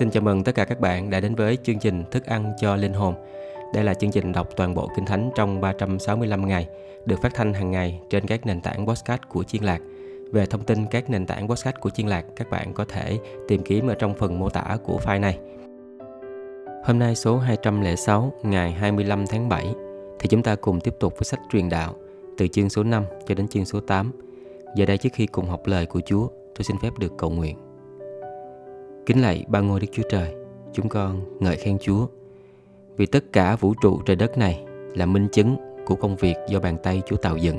Xin chào mừng tất cả các bạn đã đến với chương trình Thức ăn cho linh hồn. Đây là chương trình đọc toàn bộ Kinh Thánh trong 365 ngày, được phát thanh hàng ngày trên các nền tảng podcast của Chiên Lạc. Về thông tin các nền tảng podcast của Chiên Lạc, các bạn có thể tìm kiếm ở trong phần mô tả của file này. Hôm nay số 206, ngày 25 tháng 7, thì chúng ta cùng tiếp tục với sách truyền đạo từ chương số 5 cho đến chương số 8. Giờ đây trước khi cùng học lời của Chúa, tôi xin phép được cầu nguyện. Kính lạy ba ngôi Đức Chúa Trời, chúng con ngợi khen Chúa vì tất cả vũ trụ trời đất này là minh chứng của công việc do bàn tay Chúa tạo dựng.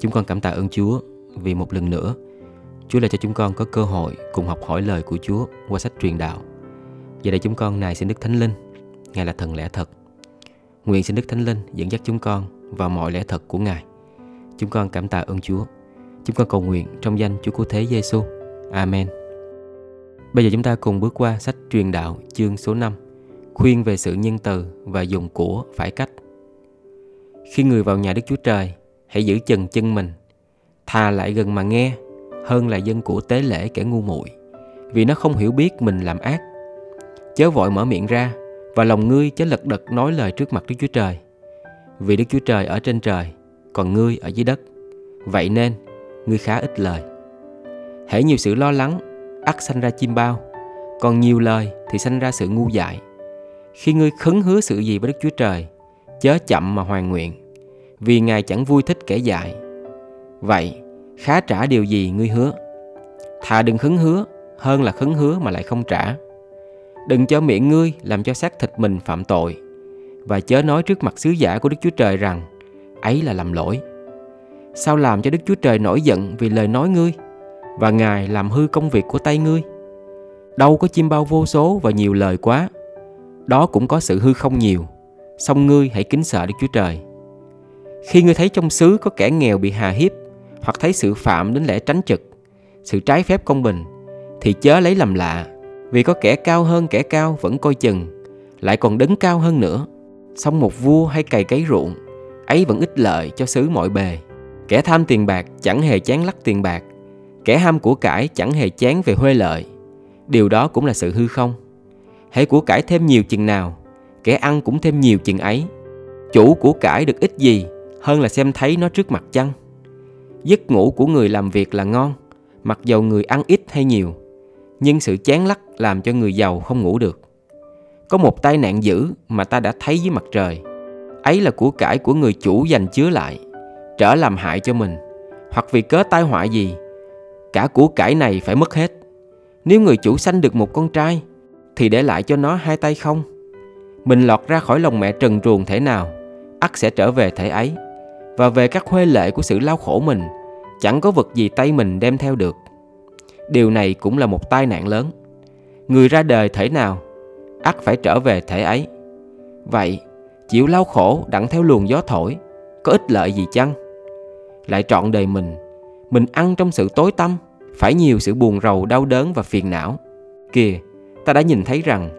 Chúng con cảm tạ ơn Chúa vì một lần nữa Chúa là cho chúng con có cơ hội cùng học hỏi lời của Chúa qua sách truyền đạo. Giờ đây chúng con này xin Đức Thánh Linh, Ngài là thần lẽ thật. Nguyện xin Đức Thánh Linh dẫn dắt chúng con vào mọi lẽ thật của Ngài. Chúng con cảm tạ ơn Chúa. Chúng con cầu nguyện trong danh Chúa Cứu Thế Giêsu. Amen. Bây giờ chúng ta cùng bước qua sách truyền đạo chương số 5 Khuyên về sự nhân từ và dùng của phải cách. Khi người vào nhà Đức Chúa Trời, Hãy giữ chừng chân mình, Thà lại gần mà nghe, Hơn là dân của tế lễ kẻ ngu muội, Vì nó không hiểu biết mình làm ác. Chớ vội mở miệng ra, Và lòng ngươi chớ lật đật nói lời trước mặt Đức Chúa Trời, Vì Đức Chúa Trời ở trên trời, Còn ngươi ở dưới đất. Vậy nên, ngươi khá ít lời. Hãy nhiều sự lo lắng ắt sanh ra chim bao. Còn nhiều lời thì sanh ra sự ngu dại. Khi ngươi khấn hứa sự gì với Đức Chúa Trời, chớ chậm mà hoàn nguyện, vì Ngài chẳng vui thích kẻ dại. Vậy, khá trả điều gì ngươi hứa? Thà đừng khấn hứa hơn là khấn hứa mà lại không trả. Đừng cho miệng ngươi làm cho xác thịt mình phạm tội, và chớ nói trước mặt sứ giả của Đức Chúa Trời rằng, ấy là làm lỗi. Sao làm cho Đức Chúa Trời nổi giận vì lời nói ngươi? Và Ngài làm hư công việc của tay ngươi. Đâu có chim bao vô số và nhiều lời quá. Đó cũng có sự hư không nhiều. Song ngươi hãy kính sợ Đức Chúa Trời. Khi ngươi thấy trong xứ có kẻ nghèo bị hà hiếp hoặc thấy sự phạm đến lẽ tránh trực, sự trái phép công bình, thì chớ lấy làm lạ, vì có kẻ cao hơn kẻ cao vẫn coi chừng, lại còn đứng cao hơn nữa. Song một vua hay cày cấy ruộng, ấy vẫn ích lợi cho xứ mọi bề. Kẻ tham tiền bạc chẳng hề chán lắc tiền bạc, Kẻ ham của cải chẳng hề chán về huê lợi. Điều đó cũng là sự hư không. Hãy của cải thêm nhiều chừng nào, Kẻ ăn cũng thêm nhiều chừng ấy. Chủ của cải được ít gì Hơn là xem thấy nó trước mặt chăng? Giấc ngủ của người làm việc là ngon, Mặc dầu người ăn ít hay nhiều, Nhưng sự chán lắc làm cho người giàu không ngủ được. Có một tai nạn dữ mà ta đã thấy dưới mặt trời. Ấy là của cải của người chủ dành chứa lại, Trở làm hại cho mình, Hoặc vì cớ tai họa gì cả của cải này phải mất hết. Nếu người chủ sanh được một con trai, thì để lại cho nó hai tay không. Mình lọt ra khỏi lòng mẹ trần truồng thể nào, ắt sẽ trở về thể ấy. Và về các huê lệ của sự lao khổ mình, chẳng có vật gì tay mình đem theo được. Điều này cũng là một tai nạn lớn. Người ra đời thể nào, ắt phải trở về thể ấy. Vậy, chịu lao khổ đặng theo luồng gió thổi, có ích lợi gì chăng? Lại trọn đời mình mình ăn trong sự tối tăm, phải nhiều sự buồn rầu, đau đớn và phiền não. Kìa, ta đã nhìn thấy rằng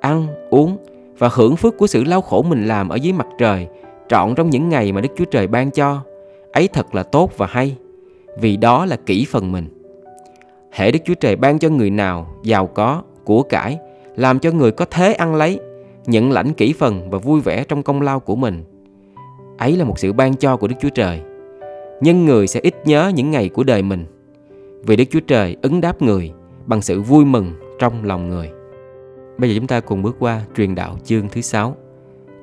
ăn, uống và hưởng phước của sự lao khổ mình làm ở dưới mặt trời trọn trong những ngày mà Đức Chúa Trời ban cho. Ấy thật là tốt và hay, vì đó là kỹ phần mình. Hệ Đức Chúa Trời ban cho người nào giàu có, của cải, làm cho người có thế ăn lấy, nhận lãnh kỹ phần và vui vẻ trong công lao của mình. Ấy là một sự ban cho của Đức Chúa Trời nhân người sẽ ít nhớ những ngày của đời mình. Vì Đức Chúa Trời ứng đáp người bằng sự vui mừng trong lòng người. Bây giờ chúng ta cùng bước qua truyền đạo chương thứ sáu.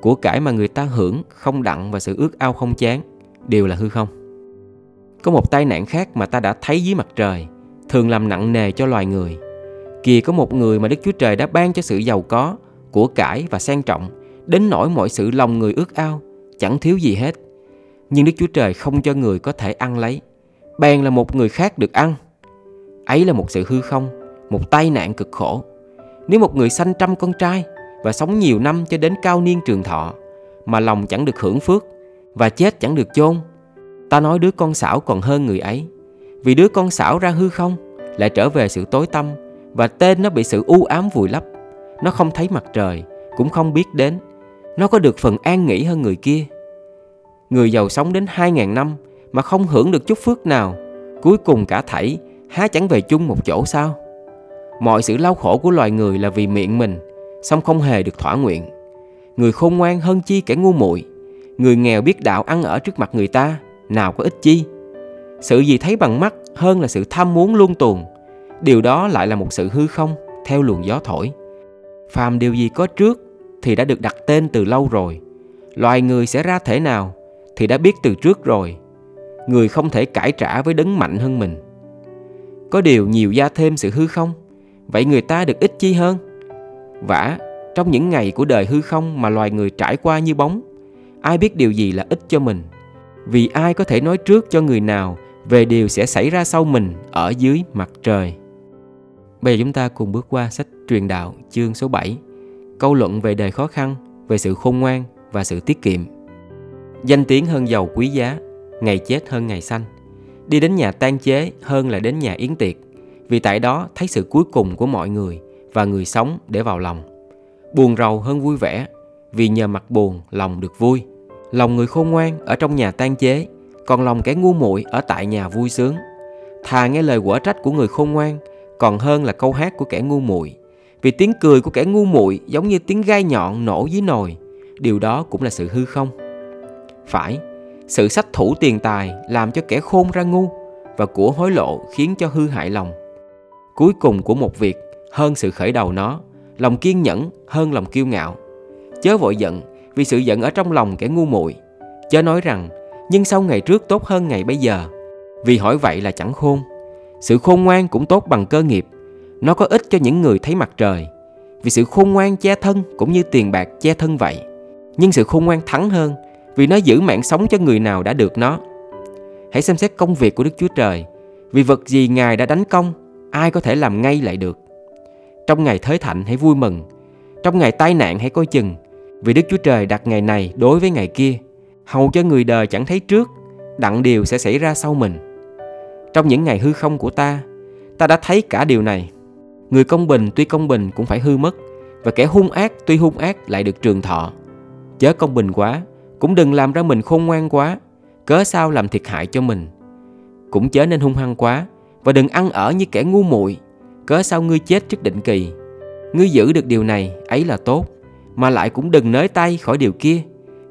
Của cải mà người ta hưởng không đặng và sự ước ao không chán đều là hư không. Có một tai nạn khác mà ta đã thấy dưới mặt trời, thường làm nặng nề cho loài người. Kìa có một người mà Đức Chúa Trời đã ban cho sự giàu có, của cải và sang trọng, đến nỗi mọi sự lòng người ước ao, chẳng thiếu gì hết nhưng Đức Chúa Trời không cho người có thể ăn lấy. Bèn là một người khác được ăn. Ấy là một sự hư không, Một tai nạn cực khổ. Nếu một người sanh trăm con trai Và sống nhiều năm cho đến cao niên trường thọ, Mà lòng chẳng được hưởng phước Và chết chẳng được chôn, Ta nói đứa con xảo còn hơn người ấy. Vì đứa con xảo ra hư không, Lại trở về sự tối tăm Và tên nó bị sự u ám vùi lấp. Nó không thấy mặt trời, Cũng không biết đến. Nó có được phần an nghỉ hơn người kia. Người giàu sống đến 2.000 năm mà không hưởng được chút phước nào, cuối cùng cả thảy há chẳng về chung một chỗ sao? mọi sự đau khổ của loài người là vì miệng mình, song không hề được thỏa nguyện. Người khôn ngoan hơn chi kẻ ngu muội, người nghèo biết đạo ăn ở trước mặt người ta, nào có ích chi. Sự gì thấy bằng mắt hơn là sự tham muốn luôn tuồn, điều đó lại là một sự hư không theo luồng gió thổi. Phàm điều gì có trước thì đã được đặt tên từ lâu rồi. Loài người sẽ ra thể nào thì đã biết từ trước rồi. Người không thể cải trả với đấng mạnh hơn mình. Có điều nhiều gia thêm sự hư không, vậy người ta được ít chi hơn. Vả, trong những ngày của đời hư không mà loài người trải qua như bóng, ai biết điều gì là ích cho mình. Vì ai có thể nói trước cho người nào về điều sẽ xảy ra sau mình ở dưới mặt trời. Bây giờ chúng ta cùng bước qua sách truyền đạo chương số 7 Câu luận về đời khó khăn, về sự khôn ngoan và sự tiết kiệm Danh tiếng hơn giàu quý giá, ngày chết hơn ngày sanh. Đi đến nhà tan chế hơn là đến nhà yến tiệc. Vì tại đó thấy sự cuối cùng của mọi người và người sống để vào lòng. Buồn rầu hơn vui vẻ Vì nhờ mặt buồn lòng được vui. Lòng người khôn ngoan ở trong nhà tan chế Còn lòng kẻ ngu muội ở tại nhà vui sướng. Thà nghe lời quở trách của người khôn ngoan còn hơn là câu hát của kẻ ngu muội. Vì tiếng cười của kẻ ngu muội giống như tiếng gai nhọn nổ dưới nồi, điều đó cũng là sự hư không. Phải, sự sách thủ tiền tài làm cho kẻ khôn ra ngu và của hối lộ khiến cho hư hại lòng. Cuối cùng của một việc hơn sự khởi đầu nó, lòng kiên nhẫn hơn lòng kiêu ngạo. Chớ vội giận vì sự giận ở trong lòng kẻ ngu muội. Chớ nói rằng nhưng sau ngày trước tốt hơn ngày bây giờ, vì hỏi vậy là chẳng khôn sự khôn ngoan cũng tốt bằng cơ nghiệp Nó có ích cho những người thấy mặt trời Vì sự khôn ngoan che thân cũng như tiền bạc che thân vậy Nhưng sự khôn ngoan thắng hơn vì nó giữ mạng sống cho người nào đã được nó. Hãy xem xét công việc của Đức Chúa Trời. Vì vật gì Ngài đã đánh công Ai có thể làm ngay lại được? Trong ngày thới thạnh hãy vui mừng. Trong ngày tai nạn hãy coi chừng. Vì Đức Chúa Trời đặt ngày này đối với ngày kia. Hầu cho người đời chẳng thấy trước Đặng điều sẽ xảy ra sau mình. Trong những ngày hư không của ta, ta đã thấy cả điều này. Người công bình tuy công bình cũng phải hư mất, và kẻ hung ác tuy hung ác lại được trường thọ. Chớ công bình quá, cũng đừng làm ra mình khôn ngoan quá, cớ sao làm thiệt hại cho mình. Cũng chớ nên hung hăng quá, và đừng ăn ở như kẻ ngu muội, cớ sao ngươi chết trước định kỳ. Ngươi giữ được điều này, ấy là tốt, mà lại cũng đừng nới tay khỏi điều kia,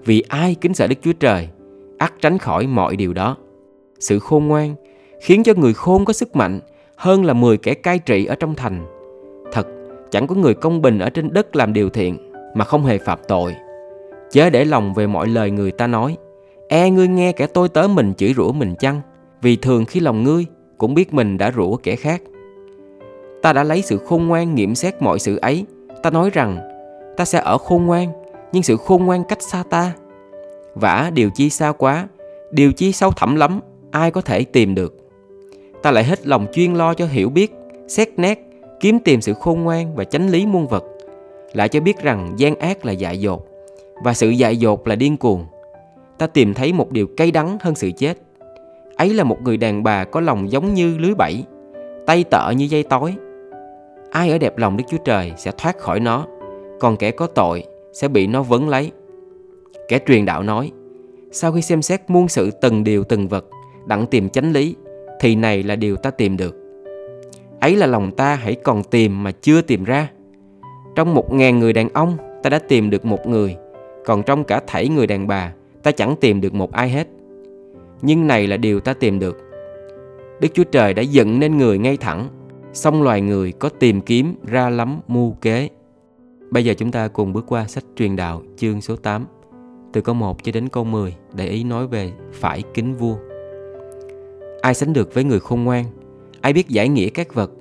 vì ai kính sợ Đức Chúa Trời, ắt tránh khỏi mọi điều đó. Sự khôn ngoan khiến cho người khôn có sức mạnh hơn là 10 kẻ cai trị ở trong thành. Thật, chẳng có người công bình ở trên đất làm điều thiện mà không hề phạm tội. Chớ để lòng về mọi lời người ta nói, e ngươi nghe kẻ tôi tớ mình chửi rủa mình chăng, vì thường khi lòng ngươi cũng biết mình đã rủa kẻ khác. Ta đã lấy sự khôn ngoan nghiệm xét mọi sự ấy, ta nói rằng ta sẽ ở khôn ngoan, nhưng sự khôn ngoan cách xa ta. Vả điều chi xa quá, điều chi sâu thẳm lắm, ai có thể tìm được ta lại hết lòng chuyên lo cho hiểu biết, xét nét, kiếm tìm sự khôn ngoan và chánh lý muôn vật. Lại cho biết rằng gian ác là dại dột, và sự dại dột là điên cuồng. Ta tìm thấy một điều cay đắng hơn sự chết. Ấy là một người đàn bà có lòng giống như lưới bẫy, tay tợ như dây tối. Ai ở đẹp lòng Đức Chúa Trời sẽ thoát khỏi nó, còn kẻ có tội sẽ bị nó vấn lấy. Kẻ truyền đạo nói, sau khi xem xét muôn sự từng điều từng vật, đặng tìm chánh lý, thì này là điều ta tìm được. Ấy là lòng ta hãy còn tìm mà chưa tìm ra. Trong một ngàn người đàn ông, ta đã tìm được một người, còn trong cả thảy người đàn bà, ta chẳng tìm được một ai hết. Nhưng này là điều ta tìm được. Đức Chúa Trời đã dựng nên người ngay thẳng, song loài người có tìm kiếm ra lắm mưu kế. Bây giờ chúng ta cùng bước qua sách truyền đạo chương số 8, từ câu 1 cho đến câu 10 để ý nói về phải kính vua. Ai sánh được với người khôn ngoan? Ai biết giải nghĩa các vật?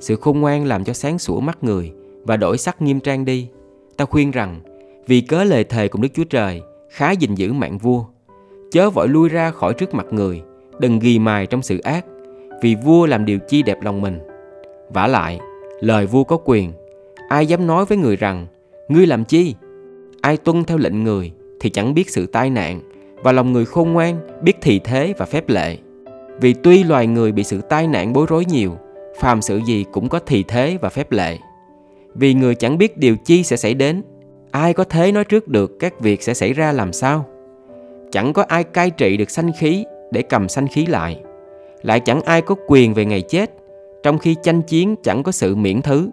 Sự khôn ngoan làm cho sáng sủa mắt người và đổi sắc nghiêm trang đi. Ta khuyên rằng, vì cớ lời thề cùng Đức Chúa Trời, khá gìn giữ mạng vua. Chớ vội lui ra khỏi trước mặt người, đừng ghi mài trong sự ác, vì vua làm điều chi đẹp lòng mình. vả lại, lời vua có quyền, ai dám nói với người rằng, ngươi làm chi? Ai tuân theo lệnh người thì chẳng biết sự tai nạn, và lòng người khôn ngoan biết thị thế và phép lệ. Vì tuy loài người bị sự tai nạn bối rối nhiều, phàm sự gì cũng có thì thế và phép lệ. Vì người chẳng biết điều chi sẽ xảy đến, ai có thế nói trước được các việc sẽ xảy ra làm sao? Chẳng có ai cai trị được sanh khí để cầm sanh khí lại. Lại chẳng ai có quyền về ngày chết, trong khi tranh chiến chẳng có sự miễn thứ,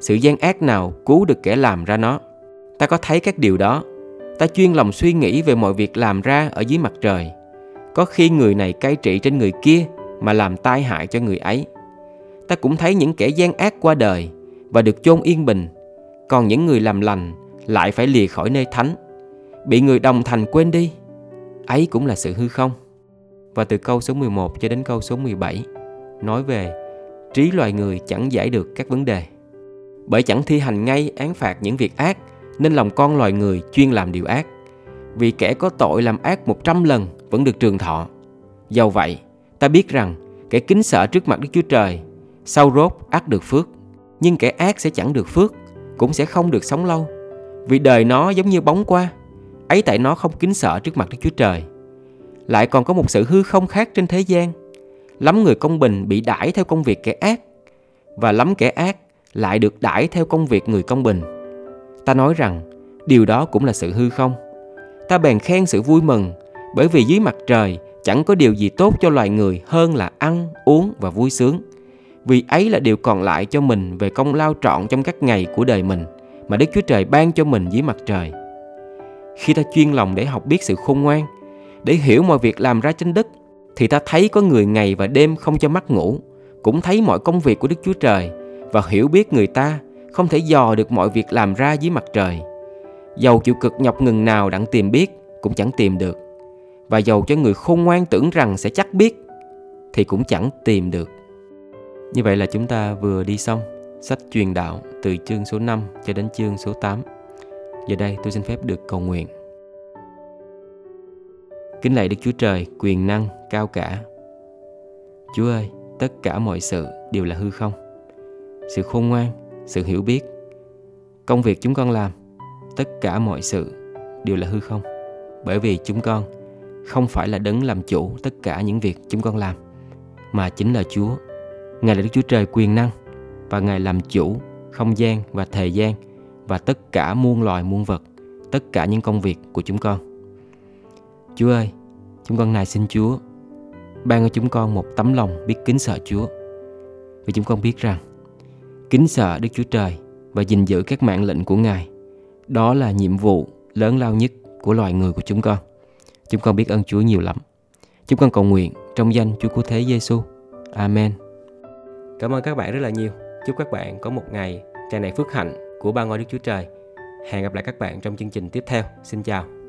sự gian ác nào cứu được kẻ làm ra nó. Ta có thấy các điều đó, ta chuyên lòng suy nghĩ về mọi việc làm ra ở dưới mặt trời. Có khi người này cai trị trên người kia mà làm tai hại cho người ấy. Ta cũng thấy những kẻ gian ác qua đời và được chôn yên bình, còn những người làm lành lại phải lìa khỏi nơi thánh, bị người đồng thành quên đi. Ấy cũng là sự hư không. Và từ câu số 11 cho đến câu số 17 nói về trí loài người chẳng giải được các vấn đề. Bởi chẳng thi hành ngay án phạt những việc ác nên lòng con loài người chuyên làm điều ác. Vì kẻ có tội làm ác một trăm lần vẫn được trường thọ. Dầu vậy, ta biết rằng kẻ kính sợ trước mặt Đức Chúa Trời sau rốt ác được phước. Nhưng kẻ ác sẽ chẳng được phước, cũng sẽ không được sống lâu. Vì đời nó giống như bóng qua, ấy tại nó không kính sợ trước mặt Đức Chúa Trời. Lại còn có một sự hư không khác trên thế gian. Lắm người công bình bị đãi theo công việc kẻ ác, và lắm kẻ ác lại được đãi theo công việc người công bình. Ta nói rằng điều đó cũng là sự hư không. Ta bèn khen sự vui mừng, bởi vì dưới mặt trời chẳng có điều gì tốt cho loài người hơn là ăn, uống và vui sướng. Vì ấy là điều còn lại cho mình về công lao trọn trong các ngày của đời mình mà Đức Chúa Trời ban cho mình dưới mặt trời. Khi ta chuyên lòng để học biết sự khôn ngoan, để hiểu mọi việc làm ra trên đất, thì ta thấy có người ngày và đêm không cho mắt ngủ, cũng thấy mọi công việc của Đức Chúa Trời và hiểu biết người ta không thể dò được mọi việc làm ra dưới mặt trời. Dầu chịu cực nhọc ngừng nào đặng tìm biết cũng chẳng tìm được. Và dầu cho người khôn ngoan tưởng rằng sẽ chắc biết thì cũng chẳng tìm được. Như vậy là chúng ta vừa đi xong sách truyền đạo từ chương số 5 cho đến chương số 8. Giờ đây tôi xin phép được cầu nguyện. Kính lạy Đức Chúa Trời, quyền năng, cao cả. Chúa ơi, tất cả mọi sự đều là hư không. Sự khôn ngoan, sự hiểu biết, công việc chúng con làm, tất cả mọi sự đều là hư không. Bởi vì chúng con không phải là đấng làm chủ tất cả những việc chúng con làm, mà chính là Chúa Ngài là Đức Chúa Trời quyền năng và Ngài làm chủ không gian và thời gian và tất cả muôn loài muôn vật, tất cả những công việc của chúng con. Chúa ơi, chúng con này xin Chúa ban cho chúng con một tấm lòng biết kính sợ Chúa. Vì chúng con biết rằng kính sợ Đức Chúa Trời và gìn giữ các mạng lệnh của Ngài đó là nhiệm vụ lớn lao nhất của loài người của chúng con. Chúng con biết ơn Chúa nhiều lắm. Chúng con cầu nguyện trong danh Chúa Cứu Thế Giêsu. Amen. Cảm ơn các bạn rất là nhiều. Chúc các bạn có một ngày tràn đầy phước hạnh của ba ngôi Đức Chúa Trời. Hẹn gặp lại các bạn trong chương trình tiếp theo. Xin chào.